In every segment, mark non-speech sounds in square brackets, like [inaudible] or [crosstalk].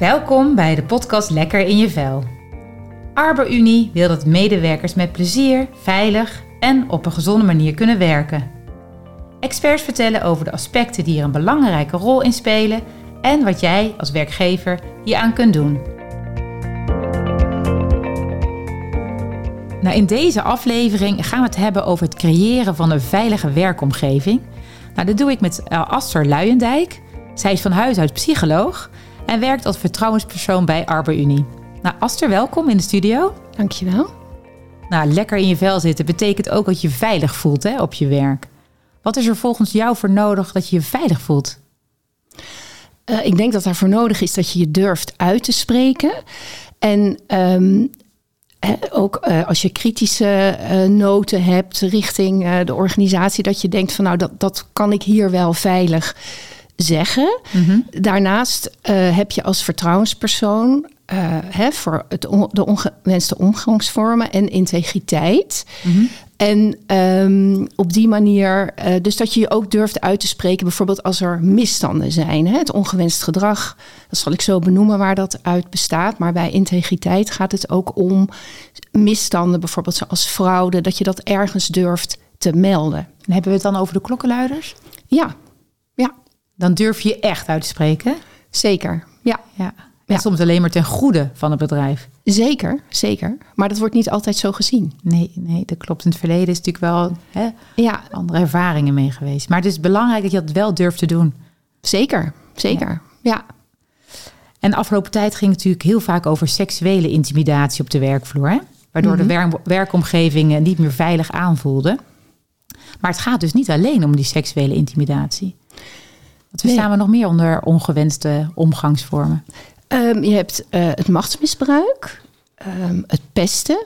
Welkom bij de podcast Lekker in je vel. ArborUnie wil dat medewerkers met plezier, veilig en op een gezonde manier kunnen werken. Experts vertellen over de aspecten die er een belangrijke rol in spelen en wat jij als werkgever hieraan kunt doen. Nou, in deze aflevering gaan we het hebben over het creëren van een veilige werkomgeving. Nou, dat doe ik met uh, Aster Luijendijk. Zij is van huis uit psycholoog en werkt als vertrouwenspersoon bij ArborUnie. Nou, Aster, welkom in de studio. Dankjewel. Nou, lekker in je vel zitten betekent ook dat je veilig voelt hè, op je werk. Wat is er volgens jou voor nodig dat je je veilig voelt? Uh, ik denk dat daarvoor nodig is dat je je durft uit te spreken. En um, ook uh, als je kritische uh, noten hebt richting de organisatie, dat je denkt van nou, dat, dat kan ik hier wel veilig zeggen. Mm -hmm. Daarnaast heb je als vertrouwenspersoon hè, voor het on, de ongewenste omgangsvormen en integriteit. Mm -hmm. En um, op die manier, uh, dus dat je je ook durft uit te spreken, bijvoorbeeld als er misstanden zijn. Hè? Het ongewenst gedrag, dat zal ik zo benoemen waar dat uit bestaat. Maar bij integriteit gaat het ook om misstanden, bijvoorbeeld zoals fraude, dat je dat ergens durft te melden. En hebben we het dan over de klokkenluiders? Ja. Dan durf je echt uit te spreken? Zeker, ja. ja. En ja. soms alleen maar ten goede van het bedrijf. Zeker, zeker. Maar dat wordt niet altijd zo gezien. Nee, nee, dat klopt. In het verleden is natuurlijk wel hè, ja. andere ervaringen mee geweest. Maar het is belangrijk dat je dat wel durft te doen. Zeker, zeker. Ja. ja. En de afgelopen tijd ging het natuurlijk heel vaak over seksuele intimidatie op de werkvloer. Hè? Waardoor de werk werkomgeving niet meer veilig aanvoelde. Maar het gaat dus niet alleen om die seksuele intimidatie. Wat verstaan nee. we nog meer onder ongewenste omgangsvormen? Um, je hebt uh, het machtsmisbruik, um, het pesten,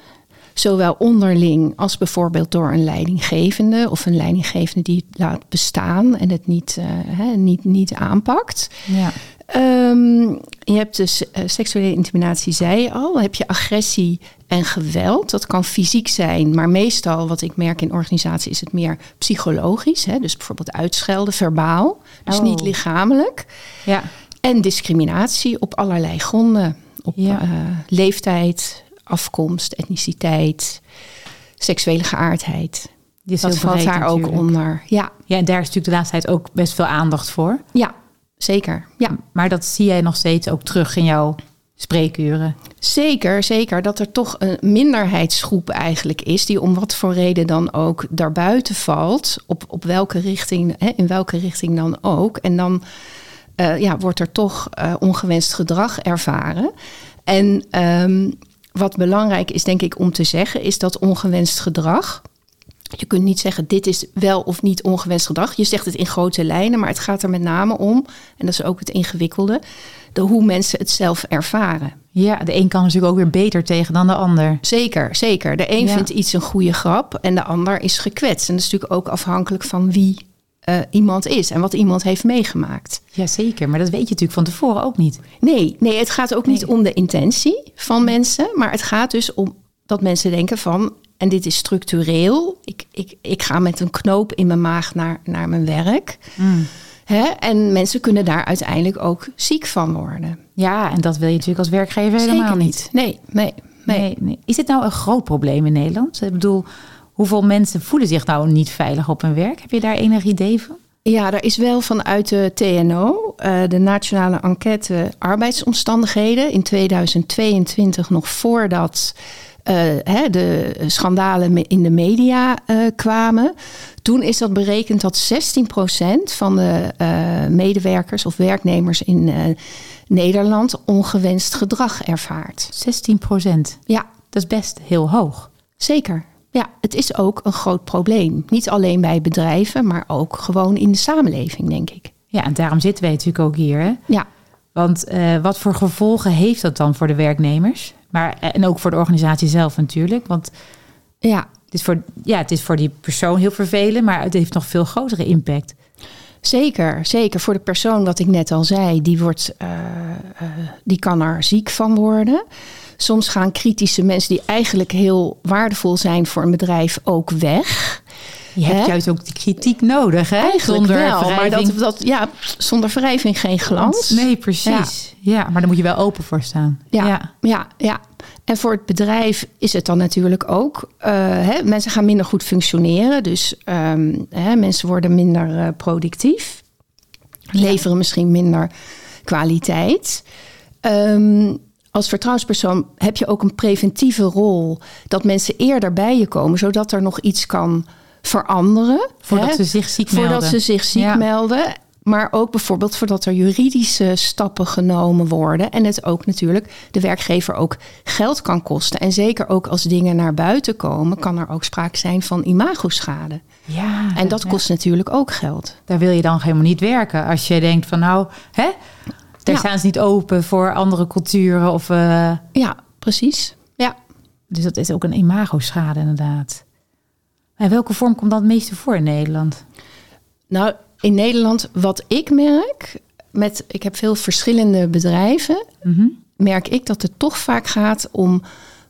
zowel onderling als bijvoorbeeld door een leidinggevende of een leidinggevende die het laat bestaan en het niet, uh, hè, niet, niet aanpakt. Ja. Um, je hebt dus uh, seksuele intimidatie, zei je al. Dan heb je agressie en geweld. Dat kan fysiek zijn, maar meestal, wat ik merk in organisatie, is het meer psychologisch. Hè? Dus bijvoorbeeld uitschelden, verbaal. Dus oh. niet lichamelijk. Ja. En discriminatie op allerlei gronden. Op ja. uh, leeftijd, afkomst, etniciteit, seksuele geaardheid. Dat valt daar ook onder. Ja. ja, en daar is natuurlijk de laatste tijd ook best veel aandacht voor. Ja, zeker. Ja. Maar dat zie jij nog steeds ook terug in jouw spreekuren. Zeker, zeker. Dat er toch een minderheidsgroep eigenlijk is, die om wat voor reden dan ook daarbuiten valt. Op, op welke richting, hè, in welke richting dan ook. En dan uh, ja, wordt er toch uh, ongewenst gedrag ervaren. En um, wat belangrijk is, denk ik, om te zeggen, is dat ongewenst gedrag. Je kunt niet zeggen, dit is wel of niet ongewenst gedrag. Je zegt het in grote lijnen, maar het gaat er met name om, en dat is ook het ingewikkelde, de hoe mensen het zelf ervaren. Ja, de een kan natuurlijk ook weer beter tegen dan de ander. Zeker, zeker. De een ja. vindt iets een goede grap en de ander is gekwetst. En dat is natuurlijk ook afhankelijk van wie uh, iemand is en wat iemand heeft meegemaakt. Jazeker, maar dat weet je natuurlijk van tevoren ook niet. Nee, nee het gaat ook nee. niet om de intentie van mensen, maar het gaat dus om dat mensen denken van, en dit is structureel, ik, ik, ik ga met een knoop in mijn maag naar, naar mijn werk. Mm. Hè? En mensen kunnen daar uiteindelijk ook ziek van worden. Ja, en dat wil je natuurlijk als werkgever helemaal Zeker niet. Nee, nee, nee, nee, nee. Is dit nou een groot probleem in Nederland? Ik bedoel, Hoeveel mensen voelen zich nou niet veilig op hun werk? Heb je daar enig idee van? Ja, er is wel vanuit de TNO, uh, de Nationale Enquête Arbeidsomstandigheden, in 2022 nog voordat hè, de schandalen in de media uh, kwamen. Toen is dat berekend dat 16% van de medewerkers of werknemers in Nederland ongewenst gedrag ervaart. 16%? Ja. Dat is best heel hoog. Zeker. Ja, het is ook een groot probleem. Niet alleen bij bedrijven, maar ook gewoon in de samenleving, denk ik. Ja, en daarom zitten wij natuurlijk ook hier. Hè? Ja. Want uh, wat voor gevolgen heeft dat dan voor de werknemers? Maar, en ook voor de organisatie zelf natuurlijk. Want ja. het, is voor, ja, het is voor die persoon heel vervelend, maar het heeft nog veel grotere impact. Zeker, zeker. Voor de persoon, wat ik net al zei, die, wordt, uh, uh, die kan er ziek van worden. Soms gaan kritische mensen die eigenlijk heel waardevol zijn voor een bedrijf ook weg. Je hebt juist ook die kritiek nodig, hè? Eigenlijk wel, maar wrijving. dat, dat, ja, zonder wrijving geen glans. Nee, precies. Ja. maar daar moet je wel open voor staan. Ja, ja. ja, En voor het bedrijf is het dan natuurlijk ook. eh, hè, mensen gaan minder goed functioneren. Dus ehm, hè, mensen worden minder eh, productief. Leveren misschien minder kwaliteit. Ehm, als vertrouwenspersoon heb je ook een preventieve rol. Dat mensen eerder bij je komen, zodat er nog iets kan veranderen. Voordat hè, ze zich ziek Voordat melden. ze zich ziek Ja. melden. Maar ook bijvoorbeeld voordat er juridische stappen genomen worden. En het ook natuurlijk de werkgever ook geld kan kosten. En zeker ook als dingen naar buiten komen, kan er ook sprake zijn van imagoschade. Ja, En dat ja. kost natuurlijk ook geld. Daar wil je dan helemaal niet werken. Als je denkt van nou, hè? Daar Ja. staan ze niet open voor andere culturen. Of, eh, Ja, precies. Ja. dus dat is ook een imagoschade inderdaad. En welke vorm komt dan het meeste voor in Nederland? Nou, in Nederland, wat ik merk, met, ik heb veel verschillende bedrijven, Mhm. merk ik dat het toch vaak gaat om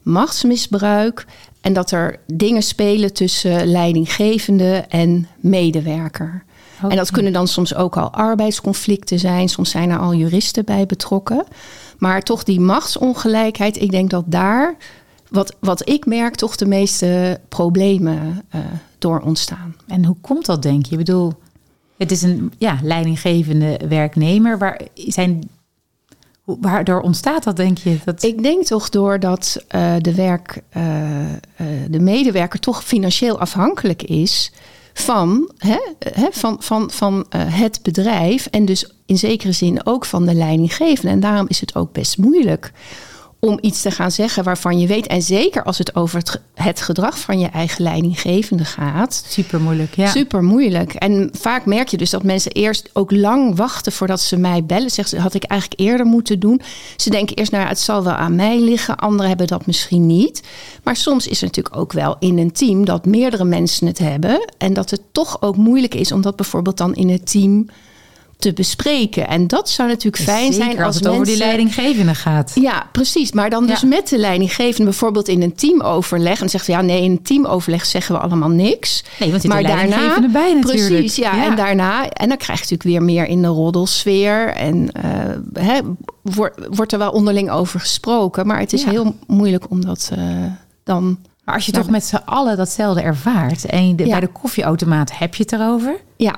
machtsmisbruik en dat er dingen spelen tussen leidinggevende en medewerker. En dat kunnen dan soms ook al arbeidsconflicten zijn, soms zijn er al juristen bij betrokken. Maar toch die machtsongelijkheid, ik denk dat daar, wat, wat ik merk, toch de meeste problemen eh, door ontstaan. En hoe komt dat, denk je? Ik bedoel, het is een ja, leidinggevende werknemer. Waar zijn, waardoor ontstaat dat, denk je? Dat, Ik denk toch doordat eh, de, werk, eh, de medewerker toch financieel afhankelijk is van, hè, hè, van, van, van het bedrijf. En dus in zekere zin ook van de leidinggevende. En daarom is het ook best moeilijk om iets te gaan zeggen waarvan je weet. En zeker als het over het, ge- het gedrag van je eigen leidinggevende gaat. super moeilijk, ja. Super moeilijk. En vaak merk je dus dat mensen eerst ook lang wachten voordat ze mij bellen. Zeggen ze, had ik eigenlijk eerder moeten doen. Ze denken eerst, nou ja, het zal wel aan mij liggen. Anderen hebben dat misschien niet. Maar soms is het natuurlijk ook wel in een team dat meerdere mensen het hebben. En dat het toch ook moeilijk is om dat bijvoorbeeld dan in het team te bespreken. En dat zou natuurlijk fijn Zeker zijn als, als het over die leidinggevende gaat. ja, precies. Maar dan dus met de leidinggevende bijvoorbeeld in een teamoverleg. En zegt ja, nee, in een teamoverleg zeggen we allemaal niks. Nee, want er leidinggevende bij natuurlijk. Precies, ja, Ja. En daarna, en dan krijg je natuurlijk weer meer in de roddelsfeer. En eh, hè, wordt, wordt er wel onderling over gesproken. Maar het is Ja. heel moeilijk om dat eh, dan... Maar als je toch met z'n allen datzelfde ervaart... en de- Ja. bij de koffieautomaat heb je het erover... Ja,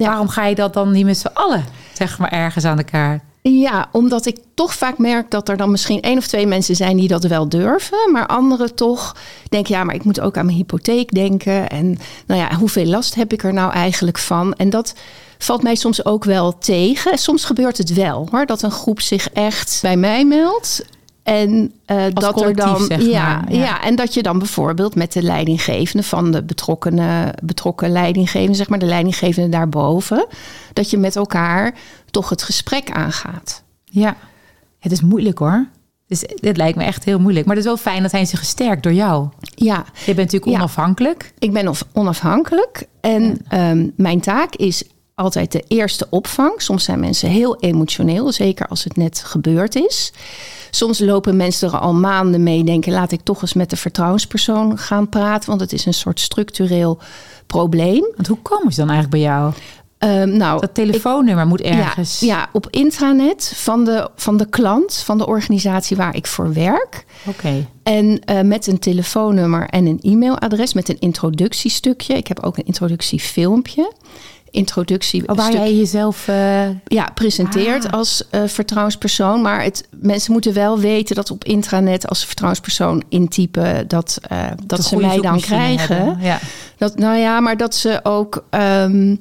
Ja. waarom ga je dat dan niet met z'n allen, zeg maar, ergens aan elkaar? Ja, omdat ik toch vaak merk dat er dan misschien één of twee mensen zijn die dat wel durven. Maar anderen toch denken, ja, maar ik moet ook aan mijn hypotheek denken. En nou ja, hoeveel last heb ik er nou eigenlijk van? En dat valt mij soms ook wel tegen. Soms gebeurt het wel hoor, dat een groep zich echt bij mij meldt. En eh, dat er dan. zeg maar, ja. ja. en dat je dan bijvoorbeeld met de leidinggevende van de betrokkenen, betrokken leidinggevende, zeg maar de leidinggevende daarboven, dat je met elkaar toch het gesprek aangaat. Ja, het is moeilijk hoor. Dus dit lijkt me echt heel moeilijk. Maar het is wel fijn dat hij zich gesterkt door jou. Ja, Je bent natuurlijk Ja. onafhankelijk. ik ben onafhankelijk en ehm, mijn taak is altijd de eerste opvang. Soms zijn mensen heel emotioneel, zeker als het net gebeurd is. Soms lopen mensen er al maanden mee, denken laat ik toch eens met de vertrouwenspersoon gaan praten, want het is een soort structureel probleem. Want hoe komen ze dan eigenlijk bij jou? Ehm, nou, Dat telefoonnummer moet ergens. Ja, ja, op intranet van de, van de klant, van de organisatie waar ik voor werk. Oké. En eh, met een telefoonnummer en een e-mailadres met een introductiestukje. Ik heb ook een introductiefilmpje. Introductie. Oh, waar stuk- jij jezelf... eh, ja, presenteert Ah. als eh, vertrouwenspersoon. Maar het, mensen moeten wel weten dat op intranet als vertrouwenspersoon intypen dat, eh, dat ze mij dan krijgen. hebben. Ja. Dat, nou ja, maar dat ze ook. ehm,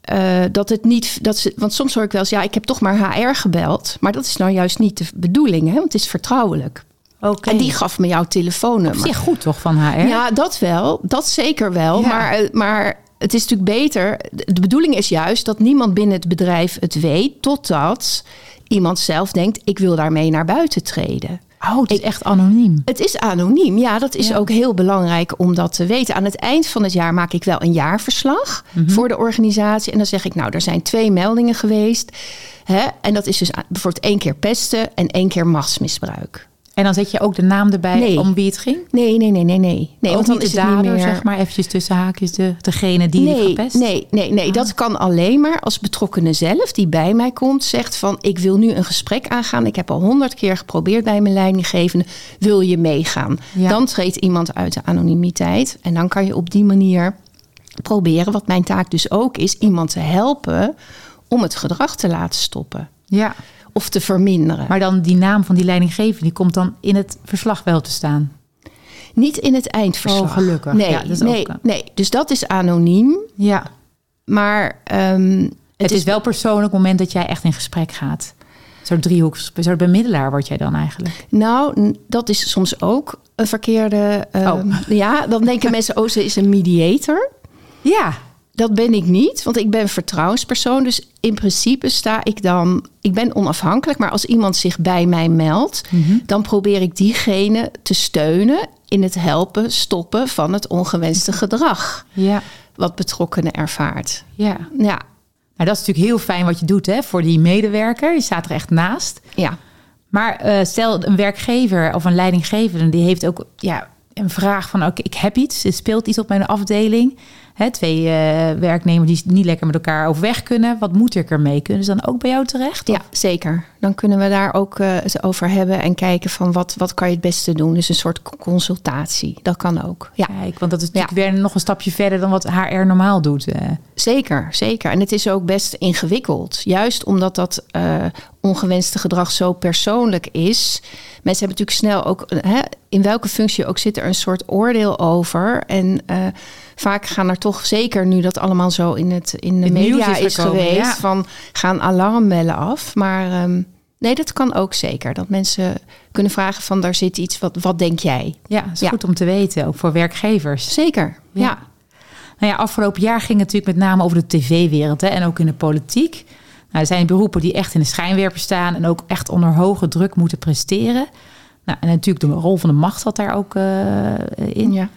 eh, dat het niet. Dat ze, want soms hoor ik wel eens, ja, ik heb toch maar HR gebeld. Maar dat is nou juist niet de bedoeling, hè? Want het is vertrouwelijk. Oké. En die gaf me jouw Op telefoonnummer. zich goed toch van HR? Ja, dat wel. Dat zeker wel. Ja. Maar, maar het is natuurlijk beter. De bedoeling is juist dat niemand binnen het bedrijf het weet. Totdat iemand zelf denkt: ik wil daarmee naar buiten treden. Oh, het is echt anoniem. Het is anoniem. Ja, dat is Ja. ook heel belangrijk om dat te weten. Aan het eind van het jaar maak ik wel een jaarverslag Mhm. voor de organisatie. En dan zeg ik, nou, er zijn twee meldingen geweest. Hè? En dat is dus bijvoorbeeld één keer pesten en één keer machtsmisbruik. En dan zet je ook de naam erbij Nee. om wie het ging? Nee, nee, nee, nee, nee. nee ook want dan is de het niet dader, meer... zeg maar, eventjes tussen haakjes, de, degene die nee, gepest? nee, nee, nee. Ah. Dat kan alleen maar als betrokkenen zelf die bij mij komt, zegt van ik wil nu een gesprek aangaan. Ik heb al honderd keer geprobeerd bij mijn leidinggevende. Wil je meegaan? Ja. Dan treedt iemand uit de anonimiteit. En dan kan je op die manier proberen, wat mijn taak dus ook is, iemand te helpen om het gedrag te laten stoppen. Ja, Of te verminderen. maar dan die naam van die leidinggevende, die komt dan in het verslag wel te staan. Niet in het eindverslag. Oh, gelukkig. Nee, Ja, dat is nee, ook- nee. Dus dat is anoniem. Ja, Maar ehm, het, het, is wel persoonlijk op het moment dat jij echt in gesprek gaat. Zo'n driehoek, zo'n bemiddelaar word jij dan eigenlijk. Nou, dat is soms ook een verkeerde. ehm, Oh. [laughs] Ja, dan denken mensen, oh, ze is een mediator. Ja, Dat ben ik niet, want ik ben vertrouwenspersoon. Dus in principe sta ik dan. Ik ben onafhankelijk, maar als iemand zich bij mij meldt, Mhm. dan probeer ik diegene te steunen in het helpen stoppen van het ongewenste gedrag. ja, Wat betrokkenen ervaart. ja. Ja, Nou, dat is natuurlijk heel fijn wat je doet hè, voor die medewerker. Je staat er echt naast. ja. Maar eh, stel een werkgever of een leidinggevende, die heeft ook ja, een vraag van: oké, ik heb iets, er speelt iets op mijn afdeling. Hè, twee eh, werknemers die niet lekker met elkaar overweg kunnen. Wat moet ik ermee? Kunnen ze dan ook bij jou terecht? Ja, zeker. Dan kunnen we daar ook eh, het over hebben en kijken van wat, wat kan je het beste doen. Dus een soort consultatie. Dat kan ook. Ja, Kijk, want dat is natuurlijk weer nog een stapje verder dan wat HR normaal doet. eh. zeker, zeker. En het is ook best ingewikkeld. Juist omdat dat ongewenste gedrag zo persoonlijk is. Mensen hebben natuurlijk snel ook, hè, in welke functie ook zit, er een soort oordeel over. En vaak gaan er toch, zeker nu dat allemaal zo in, het, in de Het media is gekomen, geweest, ja. van gaan alarmbellen af. Maar ehm, nee, dat kan ook zeker. Dat mensen kunnen vragen van daar zit iets, wat, wat denk jij? Ja, dat is Ja. goed om te weten, ook voor werkgevers. Zeker, Ja. ja. Nou ja, afgelopen jaar ging het natuurlijk met name over de tv-wereld hè, en ook in de politiek. Nou, er zijn beroepen die echt in de schijnwerper staan en ook echt onder hoge druk moeten presteren. Nou, en natuurlijk de rol van de macht zat daar ook eh, in. ja.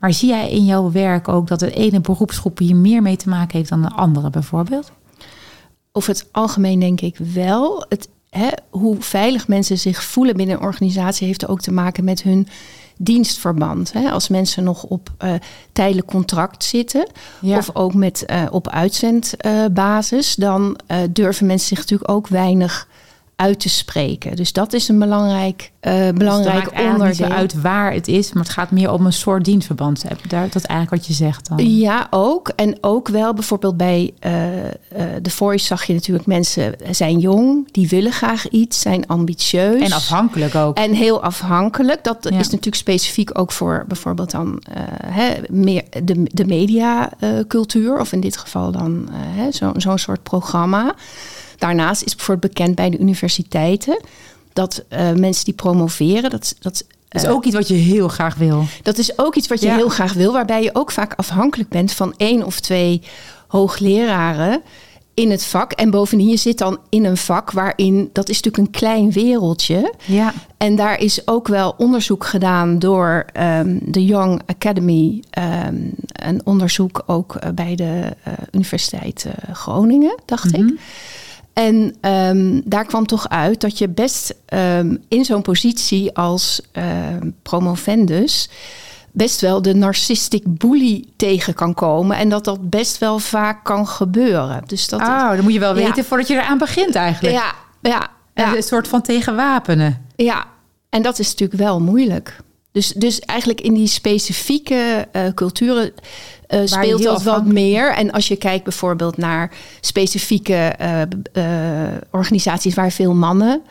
Maar zie jij in jouw werk ook dat de ene beroepsgroep hier meer mee te maken heeft dan de andere bijvoorbeeld? Over het algemeen denk ik wel. Het, hè, hoe veilig mensen zich voelen binnen een organisatie heeft ook te maken met hun dienstverband. Hè. Als mensen nog op eh, tijdelijk contract zitten Ja. of ook met, eh, op uitzendbasis, dan eh, durven mensen zich natuurlijk ook weinig uit te spreken. Dus dat is een belangrijk, eh Dus belangrijk niet onderdeel. uit waar het is, maar het gaat meer om een soort dienstverband. Daar, dat is eigenlijk wat je zegt dan. Ja, ook. En ook wel bijvoorbeeld bij eh eh, The Voice zag je natuurlijk mensen zijn jong, die willen graag iets, zijn ambitieus. En afhankelijk ook. En heel afhankelijk. Dat Ja. is natuurlijk specifiek ook voor bijvoorbeeld dan eh, hè, meer de, de mediacultuur. of in dit geval dan hè, zo- zo'n soort programma. Daarnaast is bijvoorbeeld bekend bij de universiteiten dat eh, mensen die promoveren, dat, dat Dat is eh, ook iets wat je heel graag wil. dat is ook iets wat je Ja. heel graag wil, waarbij je ook vaak afhankelijk bent van één of twee hoogleraren in het vak. En bovendien, je zit dan in een vak waarin, dat is natuurlijk een klein wereldje. Ja. En daar is ook wel onderzoek gedaan door ehm, de Young Academy. ehm, een onderzoek ook eh, bij de Universiteit Groningen, dacht Mhm. ik. En ehm, daar kwam toch uit dat je best ehm, in zo'n positie als ehm, promovendus best wel de narcissistic bully tegen kan komen. En dat dat best wel vaak kan gebeuren. Dus dat, Oh, dan moet je wel Ja. weten voordat je eraan begint eigenlijk. ja, ja, ja. Een soort van tegenwapenen. Ja, en dat is natuurlijk wel moeilijk. Dus, dus eigenlijk in die specifieke eh, culturen eh, speelt dat wat meer. En als je kijkt bijvoorbeeld naar specifieke eh, organisaties waar veel mannen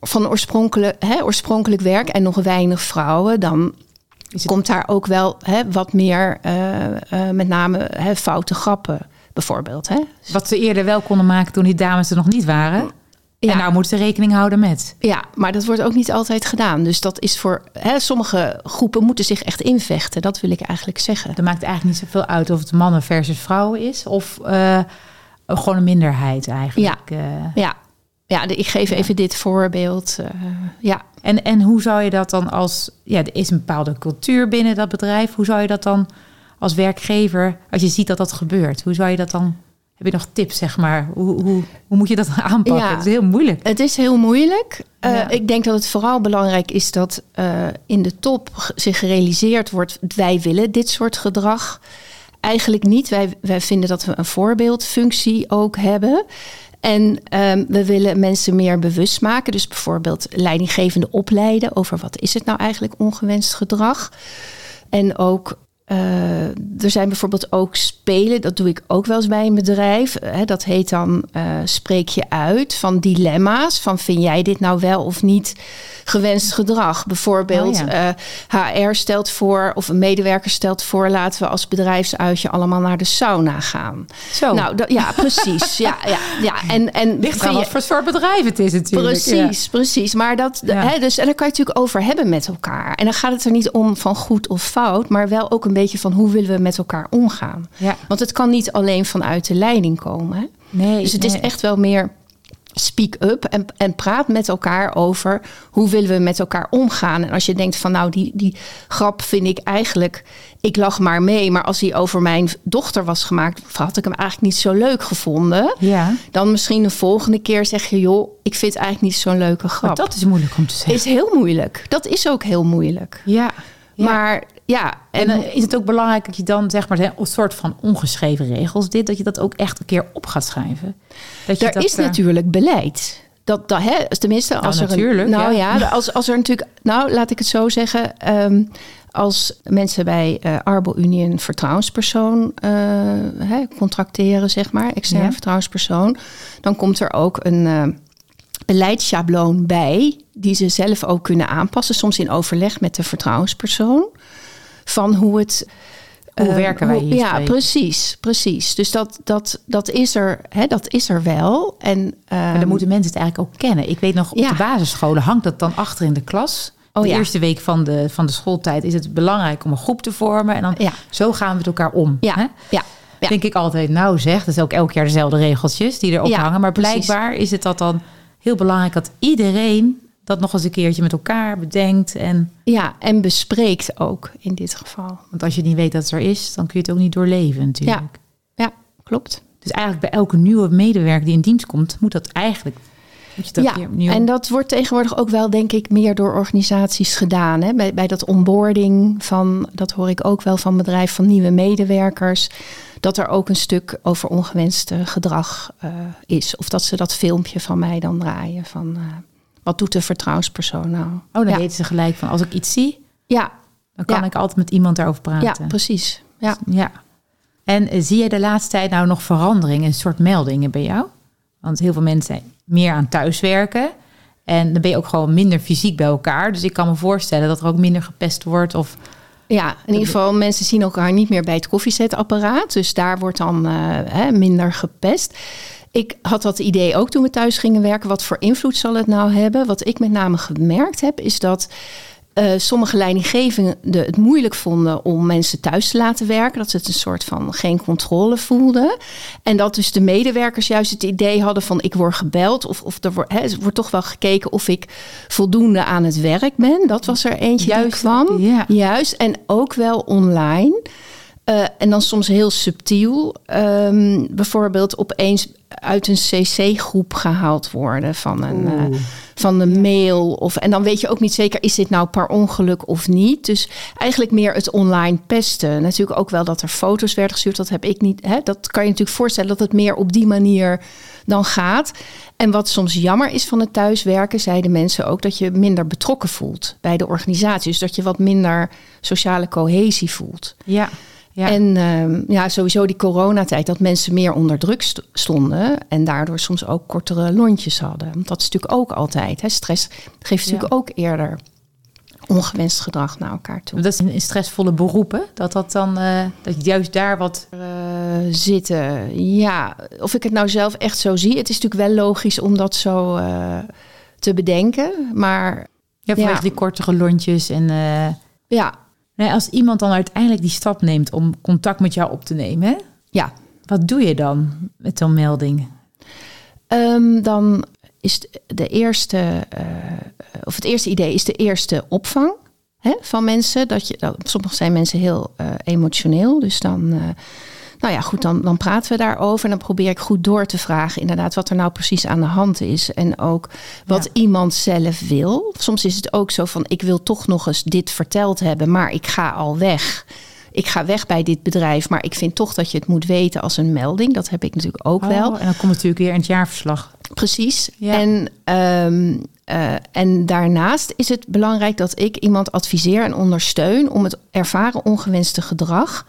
van oorspronkelijk, hè, oorspronkelijk werk en nog weinig vrouwen, dan het- komt daar ook wel hè, wat meer, met name hè, foute grappen bijvoorbeeld. Hè? Wat ze eerder wel konden maken toen die dames er nog niet waren. Ja. En nou moeten ze rekening houden met. Ja, maar dat wordt ook niet altijd gedaan. Dus dat is voor hè, sommige groepen moeten zich echt invechten. Dat wil ik eigenlijk zeggen. Dat maakt eigenlijk niet zoveel uit of het mannen versus vrouwen is. Of eh, gewoon een minderheid eigenlijk. Eh, Ja, ja de- ik geef even dit voorbeeld. eh, ja. en, en hoe zou je dat dan als... Ja, er is een bepaalde cultuur binnen dat bedrijf. Hoe zou je dat dan als werkgever... Als je ziet dat dat gebeurt. Hoe zou je dat dan Heb je nog tips, zeg maar? Hoe, hoe, hoe moet je dat [laughs] aanpakken? Ja. Het is heel moeilijk. Het is heel moeilijk. Uh, Ja. Ik denk dat het vooral belangrijk is dat uh, in de top zich gerealiseerd wordt: wij willen dit soort gedrag eigenlijk niet. Wij, wij vinden dat we een voorbeeldfunctie ook hebben. En um, we willen mensen meer bewust maken. Dus bijvoorbeeld leidinggevende opleiden over wat is het nou eigenlijk ongewenst gedrag. En ook uh, er zijn bijvoorbeeld ook spelen, dat doe ik ook wel eens bij een bedrijf. Hè, dat heet dan uh, spreek je uit van dilemma's. Van vind jij dit nou wel of niet gewenst gedrag? Bijvoorbeeld Oh ja. uh, HR stelt voor of een medewerker stelt voor... laten we als bedrijfsuitje allemaal naar de sauna gaan. Zo. Nou, dat, ja, precies. [laughs] ja, ja, ja. En, en Ligt wat voor soort bedrijf het is natuurlijk. Precies, ja. precies. Maar dat, Ja. hè, dus, en daar kan je het natuurlijk over hebben met elkaar. En dan gaat het er niet om van goed of fout, maar wel ook een beetje van hoe willen we met elkaar omgaan. Ja. Want het kan niet alleen vanuit de leiding komen. Hè? Nee, Dus het is echt wel meer speak up en, en praat met elkaar over hoe willen we met elkaar omgaan. En als je denkt van nou, die, die grap vind ik eigenlijk, ik lach maar mee. Maar als die over mijn dochter was gemaakt, had ik hem eigenlijk niet zo leuk gevonden. Ja, Dan misschien de volgende keer zeg je, joh, ik vind het eigenlijk niet zo'n leuke grap. maar dat is moeilijk om te zeggen. is heel moeilijk. Dat is ook heel moeilijk. Ja. ja. Maar ja, En dan is het ook belangrijk dat je dan, zeg maar, een soort van ongeschreven regels, dit, dat je dat ook echt een keer op gaat schrijven. Dat je er dat, is eh, natuurlijk beleid. Dat, dat hè, tenminste, als er natuurlijk, een, nou ja. ja, als, als er natuurlijk, nou laat ik het zo zeggen, ehm, als mensen bij eh Arbo-Unie een vertrouwenspersoon eh, hè, contracteren, zeg maar, extern Ja. vertrouwenspersoon, dan komt er ook een eh, beleidsschabloon bij, die ze zelf ook kunnen aanpassen, soms in overleg met de vertrouwenspersoon, van hoe het Hoe eh, werken wij hier Ja, precies, precies. Dus dat, dat, dat, is, er, hè, dat is er wel. En, Maar ehm, dan moeten mensen het eigenlijk ook kennen. Ik weet nog, op Ja. de basisscholen hangt dat dan achter in de klas. Oh de ja. eerste week van de, van de schooltijd is het belangrijk om een groep te vormen. En dan Ja. zo gaan we met elkaar om. Ja, Hè? ja, ja. Denk ik altijd, nou zeg, dat is ook elk jaar dezelfde regeltjes die erop Ja, hangen. Maar precies. blijkbaar is het dat dan heel belangrijk dat iedereen dat nog eens een keertje met elkaar bedenkt. En, ja, en bespreekt ook in dit geval. want als je niet weet dat het er is, dan kun je het ook niet doorleven natuurlijk. Ja, klopt. Dus eigenlijk bij elke nieuwe medewerker die in dienst komt, moet dat eigenlijk... Dat ja, opnieuw... en dat wordt tegenwoordig ook wel, denk ik, meer door organisaties gedaan. Hè? Bij, bij dat onboarding van, dat hoor ik ook wel van bedrijf van nieuwe medewerkers, dat er ook een stuk over ongewenst eh, gedrag eh, is. Of dat ze dat filmpje van mij dan draaien van, eh, wat doet de vertrouwenspersoon nou? Oh, dan ja. weten ze gelijk van, als ik iets zie, ja, dan kan Ja. ik altijd met iemand daarover ja, praten. precies. Ja. Ja. En eh, zie je de laatste tijd nou nog veranderingen, een soort meldingen bij jou? Want heel veel mensen zijn meer aan thuiswerken. En dan ben je ook gewoon minder fysiek bij elkaar. Dus ik kan me voorstellen dat er ook minder gepest wordt. Of Ja, in ieder geval, mensen zien elkaar niet meer bij het koffiezetapparaat. Dus daar wordt dan eh, hè, minder gepest. Ik had dat idee ook toen we thuis gingen werken. Wat voor invloed zal het nou hebben? Wat ik met name gemerkt heb, is dat eh, sommige leidinggevenden het moeilijk vonden om mensen thuis te laten werken. Dat ze het een soort van geen controle voelden. En dat dus de medewerkers juist het idee hadden van ik word gebeld. Of, of er, wordt, hè, er wordt toch wel gekeken of ik voldoende aan het werk ben. Dat was er eentje Juist, die kwam. ja. Juist, en ook wel online. Eh, en dan soms heel subtiel. Ehm, bijvoorbeeld opeens uit een CC-groep gehaald worden van een, eh, van de mail. Of, en dan weet je ook niet zeker, is dit nou per ongeluk of niet? Dus eigenlijk meer het online pesten. Natuurlijk ook wel dat er foto's werden gestuurd. Dat heb ik niet. Hè? Dat kan je natuurlijk voorstellen dat het meer op die manier dan gaat. En wat soms jammer is van het thuiswerken, zeiden mensen ook dat je minder betrokken voelt bij de organisatie. Dus dat je wat minder sociale cohesie voelt. ja. Ja. En ehm, ja, sowieso die coronatijd, dat mensen meer onder druk st- stonden. En daardoor soms ook kortere lontjes hadden. Want dat is natuurlijk ook altijd. Hè. Stress geeft natuurlijk Ja. ook eerder ongewenst gedrag naar elkaar toe. dat is in, stressvolle beroepen. Dat dat dan, eh, dat je juist daar wat... Eh, zitten, ja. Of ik het nou zelf echt zo zie. Het is natuurlijk wel logisch om dat zo eh, te bedenken. Maar Ja, vanwege Ja. die kortere lontjes. En ja, nee, als iemand dan uiteindelijk die stap neemt om contact met jou op te nemen. hè, ja. Wat doe je dan met zo'n melding? Ehm, dan is de- eerste, eh, of het eerste idee is de eerste opvang hè, van mensen. Dat je, dat, sommige zijn mensen heel eh, emotioneel, dus dan eh, nou ja, goed, dan, dan praten we daarover. En dan probeer ik goed door te vragen, inderdaad, wat er nou precies aan de hand is. En ook wat iemand zelf wil. Soms is het ook zo van: ik wil toch nog eens dit verteld hebben, maar ik ga al weg ik ga weg bij dit bedrijf, maar ik vind toch dat je het moet weten als een melding. Dat heb ik natuurlijk ook Oh, wel. En dan komt het natuurlijk weer in het jaarverslag. Precies. Ja. En, ehm, eh, en daarnaast is het belangrijk dat ik iemand adviseer en ondersteun om het ervaren ongewenste gedrag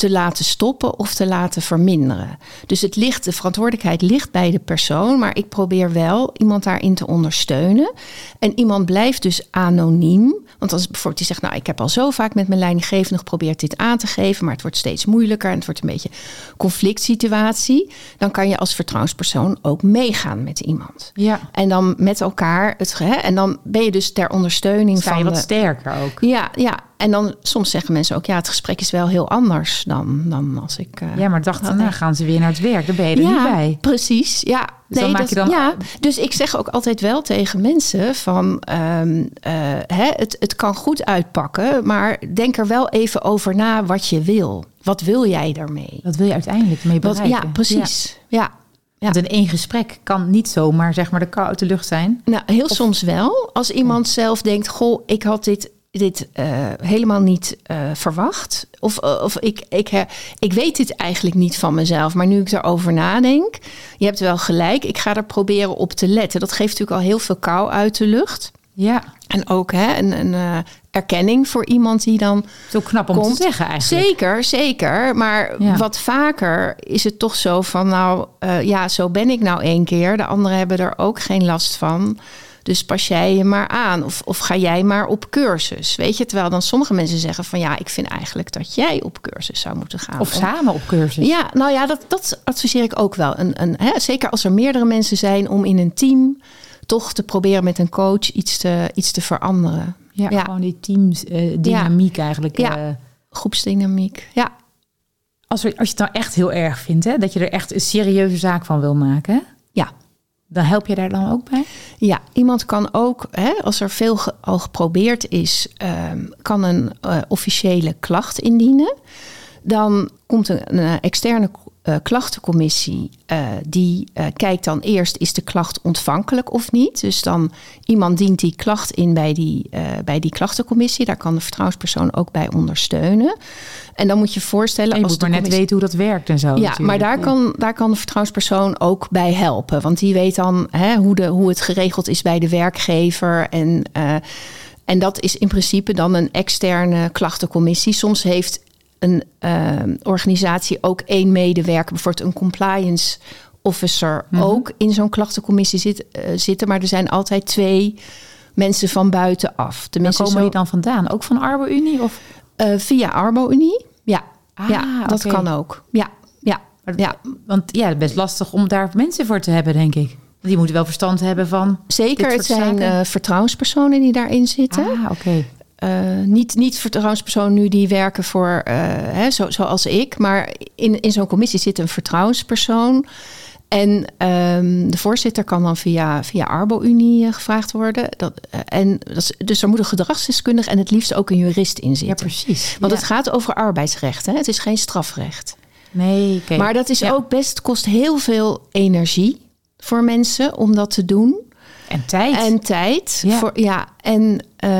te laten stoppen of te laten verminderen. Dus het ligt, de verantwoordelijkheid ligt bij de persoon, maar ik probeer wel iemand daarin te ondersteunen. En iemand blijft dus anoniem. Want als bijvoorbeeld die zegt, nou, ik heb al zo vaak met mijn leidinggevende geprobeerd dit aan te geven, maar het wordt steeds moeilijker en het wordt een beetje conflict situatie, dan kan je als vertrouwenspersoon ook meegaan met iemand. Ja. En dan met elkaar het hè, en dan ben je dus ter ondersteuning Sta je van wat de, sterker ook. ja, ja, en dan soms zeggen mensen ook, ja, het gesprek is wel heel anders dan, dan als ik. eh, Ja, maar dacht, had- nou gaan ze weer naar het werk. Daar ben je er ja, niet bij. precies. Ja, Dus dan maak dat- je dan- ja, dus ik zeg ook altijd wel tegen mensen van, ehm, eh, hè, het, het kan goed uitpakken, maar denk er wel even over na wat je wil. Wat wil jij daarmee? Wat wil je uiteindelijk mee Wat, bereiken? ja, precies. Ja. Ja. Want in één gesprek kan niet zomaar zeg maar de kou uit de lucht zijn. Nou, heel soms wel. Als iemand zelf denkt, goh, ik had dit, dit eh, helemaal niet eh, verwacht. Of, eh, of ik, ik, ik weet dit eigenlijk niet van mezelf. Maar nu ik erover nadenk, je hebt wel gelijk. Ik ga er proberen op te letten. Dat geeft natuurlijk al heel veel kou uit de lucht. Ja, En ook hè, een, een erkenning voor iemand die dan zo knap om komt. te zeggen eigenlijk. Zeker, zeker. Maar Ja. wat vaker is het toch zo van, nou ja, zo ben ik nou één keer. De anderen hebben er ook geen last van. Dus pas jij je maar aan. Of, of ga jij maar op cursus. Weet je, terwijl dan sommige mensen zeggen van ja, ik vind eigenlijk dat jij op cursus zou moeten gaan. Of samen op cursus. Ja, nou ja, dat, dat adviseer ik ook wel. Een, een, hè, zeker als er meerdere mensen zijn, om in een team toch te proberen met een coach iets te, iets te veranderen. Ja, Ja. gewoon die teamsdynamiek eigenlijk. Ja. eh, Groepsdynamiek. Ja, als, we, als je het nou echt heel erg vindt, hè, dat je er echt een serieuze zaak van wil maken, ja. Dan help je daar dan ook bij? Ja, iemand kan ook, hè, als er veel al geprobeerd is, ehm, kan een eh, officiële klacht indienen. Dan komt een, een externe eh, klachtencommissie. eh, die eh, kijkt dan eerst, is de klacht ontvankelijk of niet? Dus dan iemand dient die klacht in bij die, bij die klachtencommissie. Daar kan de vertrouwenspersoon ook bij ondersteunen. En dan moet je voorstellen... En je als moet maar net weten hoe dat werkt en zo. ja, natuurlijk. maar daar kan, daar kan de vertrouwenspersoon ook bij helpen. Want die weet dan hè, hoe, de, hoe het geregeld is bij de werkgever. En, en dat is in principe dan een externe klachtencommissie. Soms heeft een eh, organisatie ook één medewerker, bijvoorbeeld een compliance officer, Mhm. ook in zo'n klachtencommissie zit, eh, zitten. Maar er zijn altijd twee mensen van buitenaf. Waar Tenminste, komen zo, die dan vandaan? Ook van Arbo-Unie? Of? eh, via Arbo-Unie. Ja, Ah, ja dat kan ook. Ja, ja, ja. Want ja, het is best lastig om daar mensen voor te hebben, denk ik. Die moeten wel verstand hebben van... Zeker, het zijn eh, vertrouwenspersonen die daarin zitten. Ah, oké. Eh, niet, niet vertrouwenspersonen nu die werken voor, eh, hè, zo, zoals ik, maar in, in zo'n commissie zit een vertrouwenspersoon. En ehm, de voorzitter kan dan via, via Arbo-Unie eh, gevraagd worden. Dat, en dat is, dus er moet een gedragsdeskundige en het liefst ook een jurist in Ja, zitten. precies. Want Ja. het gaat over arbeidsrecht, hè? het is geen strafrecht. Nee. Maar dat is Ja. ook best, kost heel veel energie voor mensen om dat te doen. En tijd. En tijd. Ja. Voor, ja, en ehm,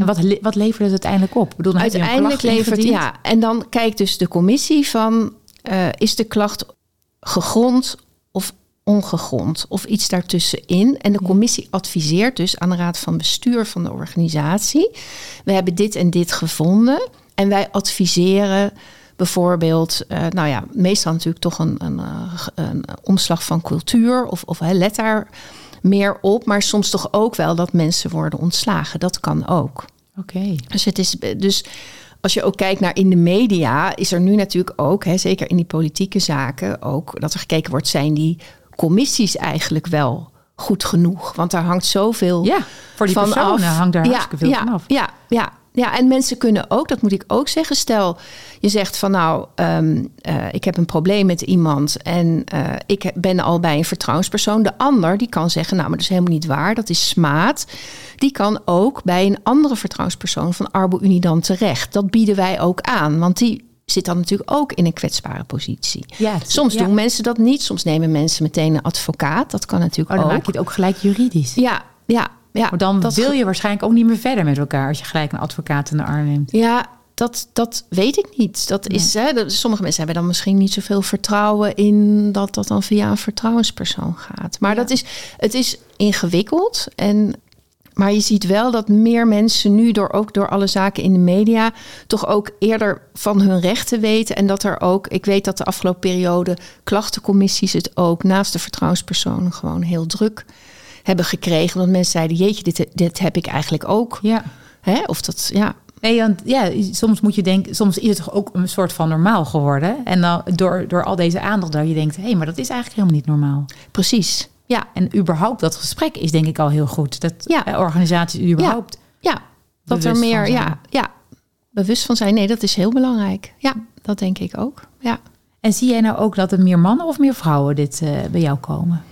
En wat, le- wat levert het uiteindelijk op? Ik bedoel, uiteindelijk levert ja. En dan kijkt dus de commissie van eh, is de klacht gegrond of ongegrond of iets daartussenin. En de commissie adviseert dus aan de raad van bestuur van de organisatie. We hebben dit en dit gevonden en wij adviseren bijvoorbeeld, eh, nou ja, meestal natuurlijk toch een, een, eh, een omslag van cultuur of, of hè, let daar meer op, maar soms toch ook wel dat mensen worden ontslagen. Dat kan ook. Oké. Dus het is dus als je ook kijkt naar in de media, is er nu natuurlijk ook, hè, zeker in die politieke zaken, ook dat er gekeken wordt, zijn die commissies eigenlijk wel goed genoeg? Want daar hangt zoveel Ja, voor die van personen af. hangt daar ja, hartstikke veel ja, van af. Ja, ja, ja, en mensen kunnen ook, dat moet ik ook zeggen. Stel, je zegt van nou, ehm, eh, ik heb een probleem met iemand en eh, ik ben al bij een vertrouwenspersoon. De ander die kan zeggen, nou, maar dat is helemaal niet waar, dat is smaad. Die kan ook bij een andere vertrouwenspersoon van Arbo-Unie dan terecht. Dat bieden wij ook aan, want die zit dan natuurlijk ook in een kwetsbare positie. Ja, Soms ja. doen mensen dat niet. Soms nemen mensen meteen een advocaat. Dat kan natuurlijk Oh, dan ook. maak je het ook gelijk juridisch. Ja, ja, ja. Maar dan dat wil je waarschijnlijk ook niet meer verder met elkaar als je gelijk een advocaat in de arm neemt. Ja, dat, dat weet ik niet. Dat is, hè, dat- sommige mensen hebben dan misschien niet zoveel vertrouwen in dat dat dan via een vertrouwenspersoon gaat. Maar dat is, het is ingewikkeld. En, maar je ziet wel dat meer mensen nu, door, ook door alle zaken in de media, toch ook eerder van hun rechten weten. En dat er ook, ik weet dat de afgelopen periode klachtencommissies het ook naast de vertrouwenspersonen gewoon heel druk hebben gekregen. Want mensen zeiden, jeetje, dit, dit heb ik eigenlijk ook. Ja. Hè? Of dat, ja, Nee, want ja, soms moet je denken, soms is het toch ook een soort van normaal geworden. En dan door, door al deze aandacht dat je denkt, hé, hey, maar dat is eigenlijk helemaal niet normaal. precies. Ja, En überhaupt dat gesprek is denk ik al heel goed. Dat Ja. eh, organisaties überhaupt. Ja, dat er meer, ja, ja, bewust van zijn. Nee, dat is heel belangrijk. Ja, dat denk ik ook. Ja. En zie jij nou ook dat er meer mannen of meer vrouwen dit eh, bij jou komen?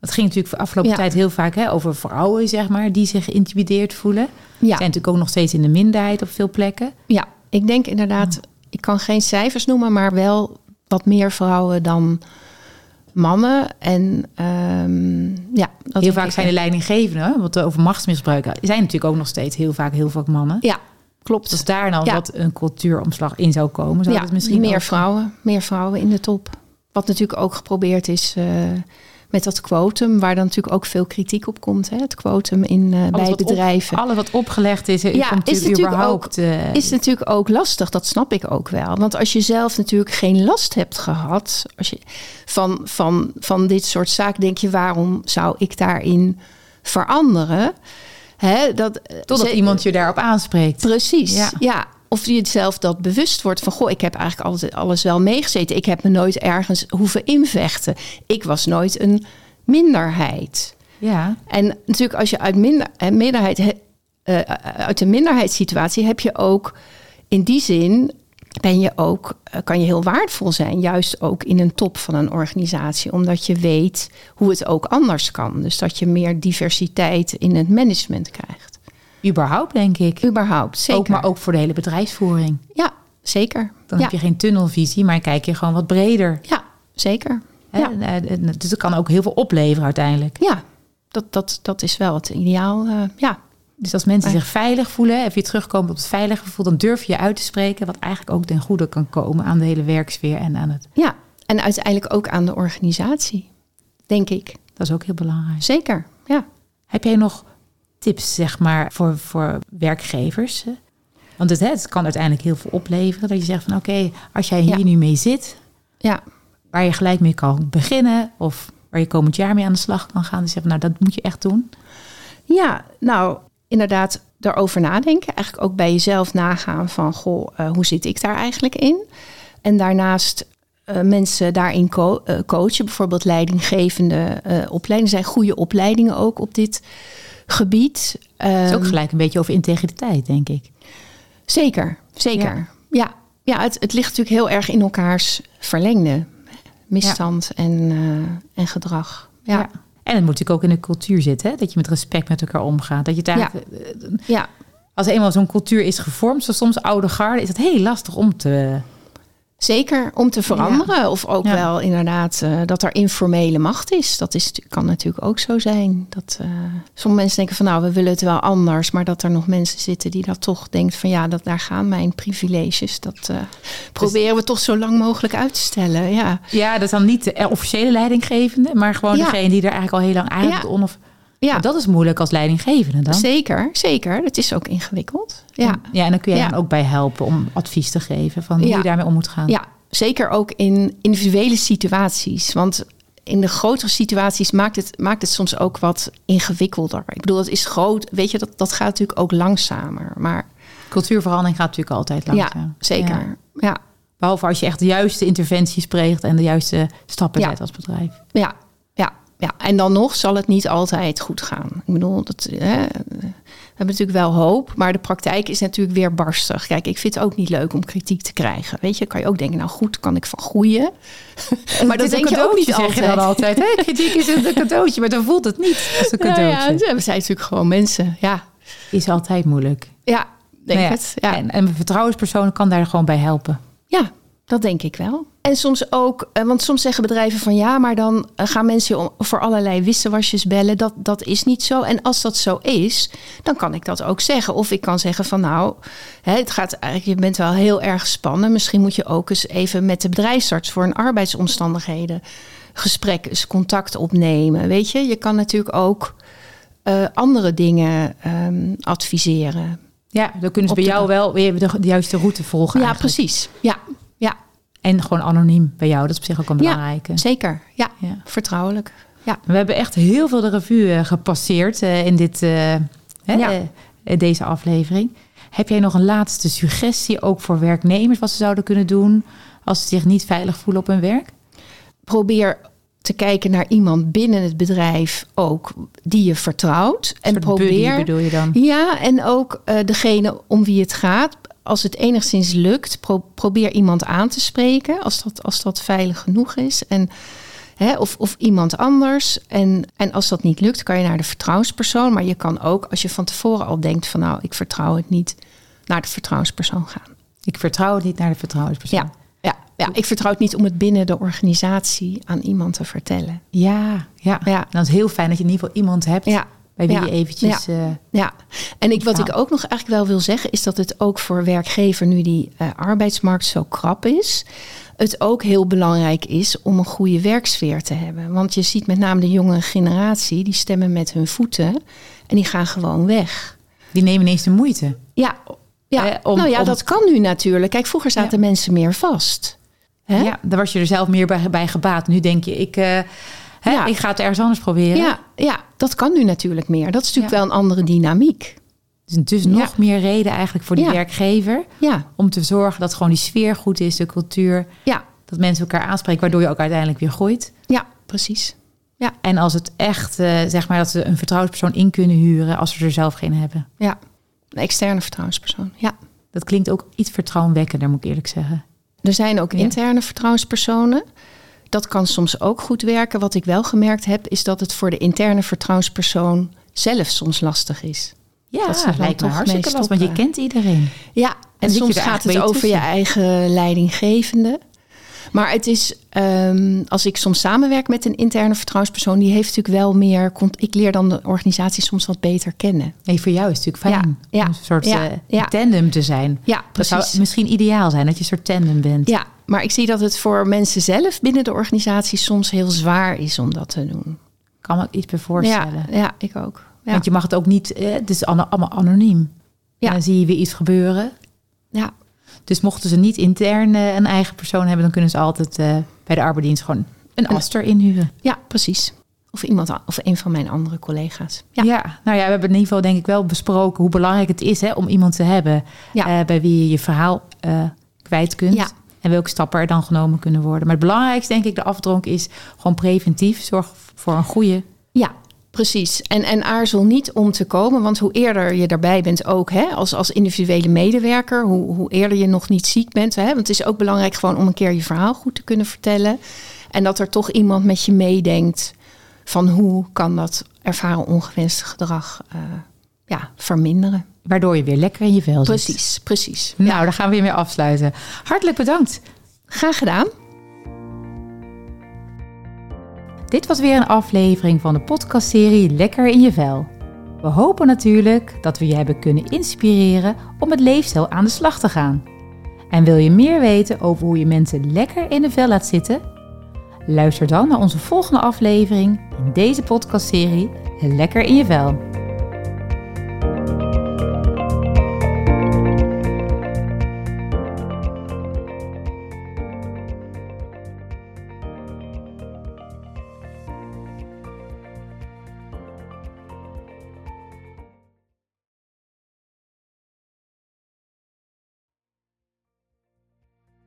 Dat ging natuurlijk de afgelopen Ja. tijd heel vaak hè, over vrouwen, zeg maar, die zich geïntimideerd voelen. Ja. Zijn natuurlijk ook nog steeds in de minderheid op veel plekken. ja, ik denk inderdaad, ik kan geen cijfers noemen, maar wel wat meer vrouwen dan mannen. En ehm, ja, dat heel vaak zijn de leidinggevenden, wat over machtsmisbruiken, zijn natuurlijk ook nog steeds heel vaak heel vaak mannen. Ja, klopt. Dus daar dan Ja. wat een cultuuromslag in zou komen, zou ja, het misschien meer vrouwen, meer vrouwen in de top. Wat natuurlijk ook geprobeerd is eh, met dat quotum, waar dan natuurlijk ook veel kritiek op komt. Hè? Het quotum in, eh, bij op- bedrijven. alles wat opgelegd is, Ja, ja, komt is natuurlijk überhaupt. eh, is natuurlijk ook lastig, dat snap ik ook wel. Want als je zelf natuurlijk geen last hebt gehad als je, van, van, van dit soort zaken, denk je, waarom zou ik daarin veranderen? Hè, dat, totdat ze- iemand je daarop aanspreekt. Precies, Ja. ja. Of je het zelf dat bewust wordt van... goh, ik heb eigenlijk altijd alles wel meegezeten. Ik heb me nooit ergens hoeven invechten. Ik was nooit een minderheid. Ja, En natuurlijk als je uit, minder, eh, minderheid, he- eh, uit een minderheidssituatie heb je ook in die zin ben je ook, eh, kan je heel waardevol zijn, juist ook in een top van een organisatie, omdat je weet hoe het ook anders kan. Dus dat je meer diversiteit in het management krijgt. Überhaupt denk ik. Überhaupt, zeker. Ook, maar ook voor de hele bedrijfsvoering. Ja, zeker. Dan ja. heb je geen tunnelvisie, maar kijk je gewoon wat breder. ja, zeker. Hè? Ja, Eh, eh, Dus dat kan ook heel veel opleveren uiteindelijk. ja. Dat, dat, dat is wel het ideaal. eh, ja. Dus als mensen Maar- zich veilig voelen, of je terugkomt op het veilige gevoel, dan durf je je uit te spreken, wat eigenlijk ook ten goede kan komen aan de hele werksfeer en aan het. ja, en uiteindelijk ook aan de organisatie, denk ik. Dat is ook heel belangrijk. Zeker, ja. Heb jij nog tips, zeg maar, voor, voor werkgevers? Want het, kan uiteindelijk heel veel opleveren. Dat je zegt van oké, als jij hier Ja. nu mee zit, Ja, waar je gelijk mee kan beginnen, of waar je komend jaar mee aan de slag kan gaan, dan zeg nou, dat moet je echt doen. Ja, nou, inderdaad, daarover nadenken. Eigenlijk ook bij jezelf nagaan van, goh, eh, hoe zit ik daar eigenlijk in? En daarnaast eh, mensen daarin co- eh, coachen. Bijvoorbeeld leidinggevende opleidingen. Zijn goede opleidingen ook op dit gebied. Het is ook Ehm, gelijk een beetje over integriteit, denk ik. Zeker, zeker. Ja, ja, het, het ligt natuurlijk heel erg in elkaars verlengde. Misstand en, eh, en gedrag. Ja, ja. En het moet natuurlijk ook in de cultuur zitten, hè? dat je met respect met elkaar omgaat. Dat je daar, Ja. eh, als eenmaal zo'n cultuur is gevormd, zoals soms oude garde, is het heel lastig om te. Zeker om te veranderen. Of ook Ja. wel inderdaad eh, dat er informele macht is. Dat is, kan natuurlijk ook zo zijn. Dat, eh, sommige mensen denken van nou, we willen het wel anders. Maar dat er nog mensen zitten die dat toch denkt van ja, dat, daar gaan mijn privileges. Dat eh, proberen we toch zo lang mogelijk uit te stellen. Ja, Ja, dat is dan niet de officiële leidinggevende, maar gewoon Ja. degene die er eigenlijk al heel lang of. Ja Maar Dat is moeilijk als leidinggevende dan. zeker, zeker. Het is ook ingewikkeld. Ja. ja, en dan kun je Ja. ook bij helpen om advies te geven van hoe Ja. je daarmee om moet gaan. Ja, zeker ook in individuele situaties. Want in de grotere situaties maakt het, maakt het soms ook wat ingewikkelder. Ik bedoel, dat is groot. Weet je, dat, dat gaat natuurlijk ook langzamer. Maar Cultuurverandering gaat natuurlijk altijd langzaam. ja, zeker. Ja. Behalve als je echt de juiste interventies pleegt en de juiste stappen zet als bedrijf. Ja, ja. En dan nog zal het niet altijd goed gaan. Ik bedoel, dat, hè, we hebben natuurlijk wel hoop, maar de praktijk is natuurlijk weer barstig. Kijk, ik vind het ook niet leuk om kritiek te krijgen. Weet je, kan je ook denken, nou goed, kan ik van groeien? [laughs] maar dat Het is denk je ook niet je dan altijd. Hè? [laughs] Kritiek is een cadeautje, maar dan voelt het niet als een Ja, cadeautje. ja, we zijn natuurlijk gewoon mensen. Ja, Is altijd moeilijk. ja denk Nou ja, het. Ja. En, en een vertrouwenspersoon kan daar gewoon bij helpen. Ja, dat denk ik wel. En soms ook, eh, want soms zeggen bedrijven van ja, maar dan eh, gaan mensen voor allerlei wisselwasjes bellen. Dat, dat is niet zo. En als dat zo is, dan kan ik dat ook zeggen. Of ik kan zeggen van nou, het gaat eigenlijk, je bent wel heel erg gespannen. Misschien moet je ook eens even met de bedrijfsarts voor een arbeidsomstandigheden gesprek, eens contact opnemen. Weet je, je kan natuurlijk ook eh, andere dingen ehm, adviseren. Ja, dan kunnen ze bij jou wel weer de, de juiste route volgen. Ja, eigenlijk. precies. Ja, En gewoon anoniem bij jou, dat is op zich ook een Ja. belangrijke. zeker. Ja, Ja. vertrouwelijk. Ja. We hebben echt heel veel de revue eh, gepasseerd eh, in dit, eh, hè, deze aflevering. Heb jij nog een laatste suggestie ook voor werknemers wat ze zouden kunnen doen als ze zich niet veilig voelen op hun werk? probeer te kijken naar iemand binnen het bedrijf ook die je vertrouwt. En probeer. bedoel je dan? Ja, en ook degene om wie het gaat. Als het enigszins lukt, pro- probeer iemand aan te spreken als dat, als dat veilig genoeg is. En, hè, of, of iemand anders. En, en als dat niet lukt, kan je naar de vertrouwenspersoon. Maar je kan ook, als je van tevoren al denkt van nou, ik vertrouw het niet, naar de vertrouwenspersoon gaan. Ik vertrouw het niet naar de vertrouwenspersoon. Ja, ja, ja, ik vertrouw het niet om het binnen de organisatie aan iemand te vertellen. Ja, ja. Ja. En dat is heel fijn dat je in ieder geval iemand hebt Ja, bij wie ja, je eventjes... eh, Ja, en ik, wat Ja. ik ook nog eigenlijk wel wil zeggen, is dat het ook voor werkgever, nu die eh, arbeidsmarkt zo krap is, het ook heel belangrijk is om een goede werksfeer te hebben. Want je ziet met name de jonge generatie, die stemmen met hun voeten en die gaan gewoon weg. die nemen ineens de moeite. Ja, ja. Eh, om- nou ja, om- dat kan nu natuurlijk. Kijk, vroeger zaten mensen meer vast. Hè? Ja, daar was je er zelf meer bij, bij gebaat. Nu denk je, ik, hè, Ja. ik ga het ergens anders proberen. Ja, ja, dat kan nu natuurlijk meer. Dat is natuurlijk Ja. wel een andere dynamiek. Dus, dus nog meer reden eigenlijk voor die werkgever... Om te zorgen dat gewoon die sfeer goed is, de cultuur... ja, dat mensen elkaar aanspreken, waardoor je ook uiteindelijk weer groeit. ja, precies. Ja, En als het echt, eh, zeg maar, dat ze een vertrouwenspersoon in kunnen huren... als ze er zelf geen hebben. ja. Een externe vertrouwenspersoon. Ja. Dat klinkt ook iets vertrouwenwekkender, moet ik eerlijk zeggen. Er zijn ook interne vertrouwenspersonen. Dat kan soms ook goed werken. Wat ik wel gemerkt heb, is dat het voor de interne vertrouwenspersoon zelf soms lastig is. Ja, Dat ze lijkt me hartstikke lastig, want je kent iedereen. Ja, en soms gaat het over je eigen leidinggevende. Maar het is, ehm, als ik soms samenwerk met een interne vertrouwenspersoon, die heeft natuurlijk wel meer. Ik leer dan de organisatie soms wat beter kennen. Nee, voor jou is het natuurlijk fijn Ja, ja, om een soort ja, eh, ja. tandem te zijn. Ja, Dat zou precies. misschien ideaal zijn, dat je een soort tandem bent. Ja, maar ik zie dat het voor mensen zelf binnen de organisatie soms heel zwaar is om dat te doen. kan me iets bij Ja, voorstellen. ja, ik ook. Ja. Want je mag het ook niet, eh, het is allemaal anoniem. Ja. En dan zie je weer iets gebeuren. ja, Dus mochten ze niet intern eh, een eigen persoon hebben, dan kunnen ze altijd eh, bij de arbeidsdienst gewoon een aster inhuren. Ja, precies. Of iemand of een van mijn andere collega's. Ja. Ja, nou ja, we hebben in ieder geval denk ik wel besproken hoe belangrijk het is hè, om iemand te hebben Ja. bij wie je je verhaal kwijt kunt. Ja. En welke stappen er dan genomen kunnen worden. Maar het belangrijkste, denk ik, de afdronk is gewoon preventief. Zorg voor een goede. ja precies. En, en aarzel niet om te komen, want hoe eerder je daarbij bent ook, hè, als, als individuele medewerker, hoe, hoe eerder je nog niet ziek bent. Hè, want het is ook belangrijk gewoon om een keer je verhaal goed te kunnen vertellen. En dat er toch iemand met je meedenkt van hoe kan dat ervaren ongewenste gedrag eh, ja, verminderen. Waardoor je weer lekker in je vel zit. Precies, precies. Nou, daar gaan we weer mee afsluiten. Hartelijk bedankt. Graag gedaan. Dit was weer een aflevering van de podcastserie Lekker in je vel. We hopen natuurlijk dat we je hebben kunnen inspireren om met leefstijl aan de slag te gaan. En wil je meer weten over hoe je mensen lekker in de vel laat zitten? Luister dan naar onze volgende aflevering in deze podcastserie Lekker in je vel.